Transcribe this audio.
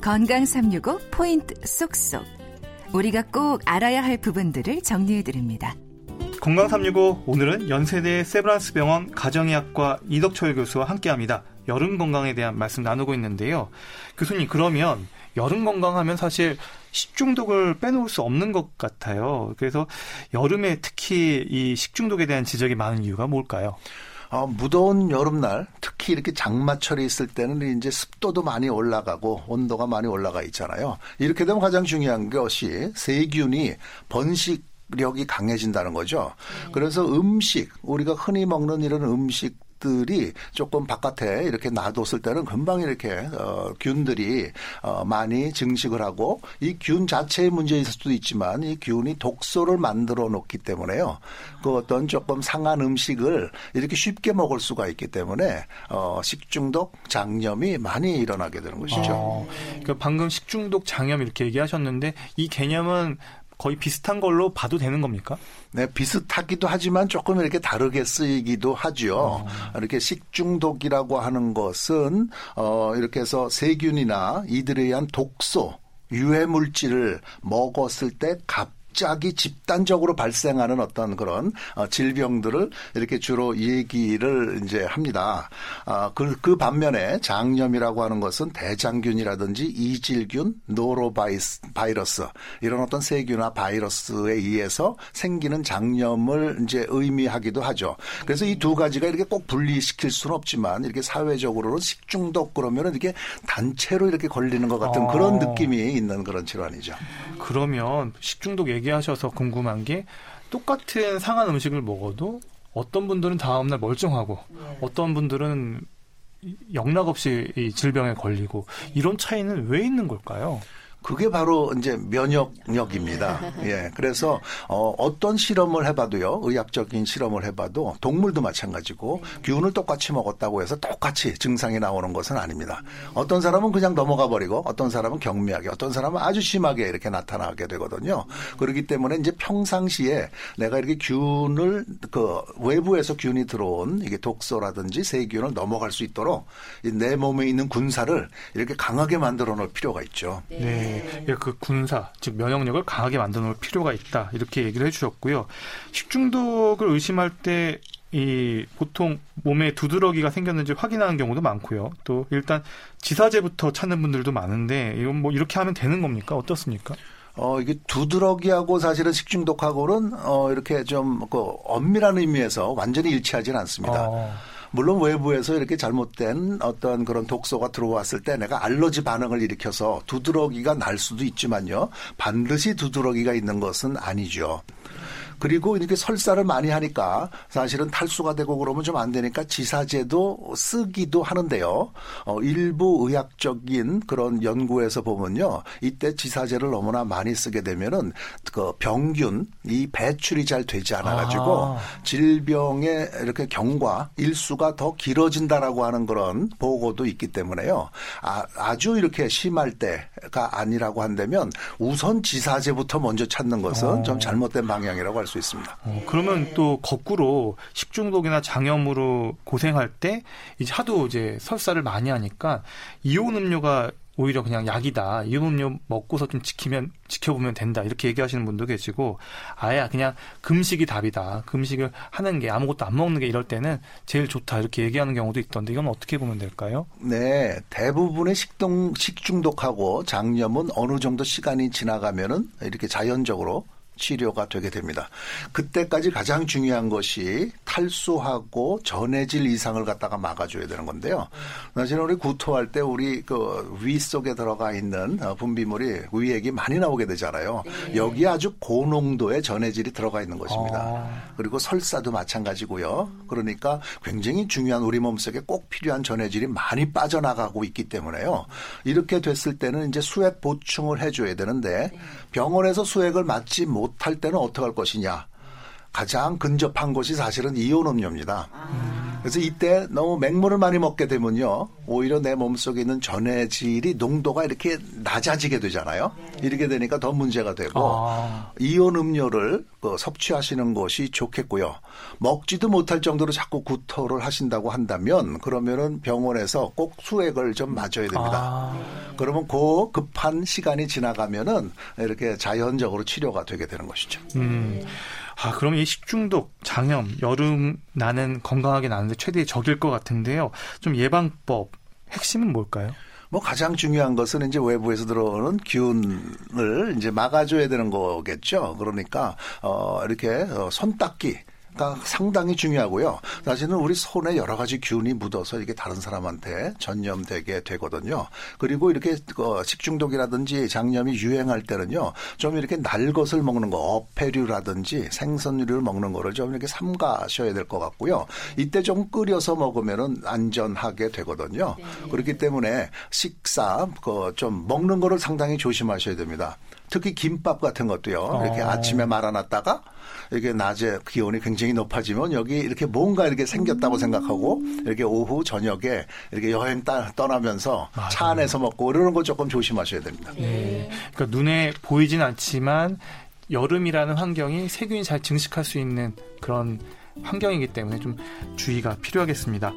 건강 365 포인트 쏙쏙. 우리가 꼭 알아야 할 부분들을 정리해 드립니다. 건강 365 오늘은 연세대 세브란스 병원 가정의학과 이덕철 교수와 함께 합니다. 여름 건강에 대한 말씀 나누고 있는데요. 교수님 그러면 여름 건강하면 사실 식중독을 빼놓을 수 없는 것 같아요. 그래서 여름에 특히 이 식중독에 대한 지적이 많은 이유가 뭘까요? 어, 무더운 여름날 특히 이렇게 장마철이 있을 때는 이제 습도도 많이 올라가고 온도가 많이 올라가 있잖아요. 이렇게 되면 가장 중요한 것이 세균이 번식 력이 강해진다는 거죠. 그래서 음식 우리가 흔히 먹는 이런 음식 들이 조금 바깥에 이렇게 놔뒀을 때는 금방 이렇게 어, 균들이 어, 많이 증식을 하고 이 균 자체의 문제일 수도 있지만 이 균이 독소를 만들어 놓기 때문에요. 그 어떤 조금 상한 음식을 이렇게 쉽게 먹을 수가 있기 때문에 어, 식중독, 장염이 많이 일어나게 되는 것이죠. 어, 그러니까 방금 식중독, 장염 이렇게 얘기하셨는데 이 개념은 거의 비슷한 걸로 봐도 되는 겁니까? 네, 비슷하기도 하지만 조금 이렇게 다르게 쓰이기도 하죠. 어. 이렇게 식중독이라고 하는 것은 어 이렇게 해서 세균이나 이들에 의한 독소 유해 물질을 먹었을 때 갑 갑자기 집단적으로 발생하는 어떤 그런 어, 질병들을 이렇게 주로 얘기를 이제 합니다. 아, 그, 그 반면에 장염이라고 하는 것은 대장균이라든지 이질균, 노로바이러스 이런 어떤 세균이나 바이러스에 의해서 생기는 장염을 이제 의미하기도 하죠. 그래서 이 두 가지가 이렇게 꼭 분리시킬 수는 없지만 이렇게 사회적으로는 식중독 그러면은 이렇게 단체로 이렇게 걸리는 것 같은 어. 그런 느낌이 있는 그런 질환이죠. 그러면 식중독 얘기 하셔서 궁금한 게 똑같은 상한 음식을 먹어도 어떤 분들은 다음날 멀쩡하고 네. 어떤 분들은 영락 없이 이 질병에 걸리고 이런 차이는 왜 있는 걸까요? 그게 바로 이제 면역력입니다. 예. 그래서 어 어떤 실험을 해봐도요. 의학적인 실험을 해봐도 동물도 마찬가지고 균을 똑같이 먹었다고 해서 똑같이 증상이 나오는 것은 아닙니다. 어떤 사람은 그냥 넘어가 버리고 어떤 사람은 경미하게 어떤 사람은 아주 심하게 이렇게 나타나게 되거든요. 그렇기 때문에 이제 평상시에 내가 이렇게 균을 그 외부에서 균이 들어온 이게 독소라든지 세균을 넘어갈 수 있도록 내 몸에 있는 군사를 이렇게 강하게 만들어 놓을 필요가 있죠. 네. 예, 그 군사 즉 면역력을 강하게 만들어 놓을 필요가 있다 이렇게 얘기를 해주셨고요. 식중독을 의심할 때 이 보통 몸에 두드러기가 생겼는지 확인하는 경우도 많고요. 또 일단 지사제부터 찾는 분들도 많은데 이건 뭐 이렇게 하면 되는 겁니까? 어떻습니까? 어, 이게 두드러기하고 사실은 식중독하고는 어, 이렇게 좀, 그, 엄밀한 의미에서 완전히 일치하지는 않습니다. 어. 물론 외부에서 이렇게 잘못된 어떤 그런 독소가 들어왔을 때 내가 알러지 반응을 일으켜서 두드러기가 날 수도 있지만요. 반드시 두드러기가 있는 것은 아니죠. 그리고 이렇게 설사를 많이 하니까 사실은 탈수가 되고 그러면 좀 안 되니까 지사제도 쓰기도 하는데요. 어, 일부 의학적인 그런 연구에서 보면요. 이때 지사제를 너무나 많이 쓰게 되면은 그 병균 이 배출이 잘 되지 않아 가지고 아. 질병의 이렇게 경과 일수가 더 길어진다라고 하는 그런 보고도 있기 때문에요. 아, 아주 이렇게 심할 때가 아니라고 한다면 우선 지사제부터 먼저 찾는 것은 어. 좀 잘못된 방향이라고 할수 있습니다. 어, 그러면 또 거꾸로 식중독이나 장염으로 고생할 때 이제 하도 이제 설사를 많이 하니까 이온 음료가 오히려 그냥 약이다. 이온 음료 먹고서 좀 지키면 지켜보면 된다. 이렇게 얘기하시는 분도 계시고 아예 그냥 금식이 답이다. 금식을 하는 게 아무것도 안 먹는 게 이럴 때는 제일 좋다. 이렇게 얘기하는 경우도 있던데 이건 어떻게 보면 될까요? 네, 대부분의 식동 식중독하고 장염은 어느 정도 시간이 지나가면은 이렇게 자연적으로 치료가 되게 됩니다. 그때까지 가장 중요한 것이 탈수하고 전해질 이상을 갖다가 막아줘야 되는 건데요. 사실은 우리 구토할 때 우리 그 위 속에 들어가 있는 어, 분비물이 위액이 많이 나오게 되잖아요. 네. 여기에 아주 고농도의 전해질이 들어가 있는 것입니다. 아. 그리고 설사도 마찬가지고요. 그러니까 굉장히 중요한 우리 몸속에 꼭 필요한 전해질이 많이 빠져나가고 있기 때문에요. 이렇게 됐을 때는 이제 수액 보충을 해줘야 되는데 네. 병원에서 수액을 맞지 못 못할 때는 어떻게 할 것이냐. 가장 근접한 곳이 사실은 이온 음료입니다. 아. 그래서 이때 너무 맹물을 많이 먹게 되면요. 오히려 내 몸속에 있는 전해질이 농도가 이렇게 낮아지게 되잖아요. 이렇게 되니까 더 문제가 되고 아. 이온 음료를 그 섭취하시는 것이 좋겠고요. 먹지도 못할 정도로 자꾸 구토를 하신다고 한다면 그러면은 병원에서 꼭 수액을 좀 맞아야 됩니다. 아. 그러면 그 급한 시간이 지나가면은 이렇게 자연적으로 치료가 되게 되는 것이죠. 음. 아, 그럼 이 식중독, 장염, 여름 나는 건강하게 나는데 최대의 적일 것 같은데요. 좀 예방법, 핵심은 뭘까요? 뭐 가장 중요한 것은 이제 외부에서 들어오는 균을 이제 막아줘야 되는 거겠죠. 그러니까 어 이렇게 어, 손 닦기. 가 상당히 중요하고요. 사실은 우리 손에 여러 가지 균이 묻어서 이게 다른 사람한테 전염되게 되거든요. 그리고 이렇게 그 식중독이라든지 장염이 유행할 때는요, 좀 이렇게 날 것을 먹는 거, 어패류라든지 생선류를 먹는 거를 좀 이렇게 삼가셔야 될 것 같고요. 이때 좀 끓여서 먹으면은 안전하게 되거든요. 그렇기 때문에 식사 그 좀 먹는 거를 상당히 조심하셔야 됩니다. 특히 김밥 같은 것도요. 이렇게 어. 아침에 말아놨다가 이게 낮에 기온이 굉장히 높아지면 여기 이렇게 뭔가 이렇게 생겼다고 생각하고 이렇게 오후 저녁에 이렇게 여행 따, 떠나면서 차 안에서 먹고 이러는 거 조금 조심하셔야 됩니다. 네. 그러니까 눈에 보이진 않지만 여름이라는 환경이 세균이 잘 증식할 수 있는 그런 환경이기 때문에 좀 주의가 필요하겠습니다.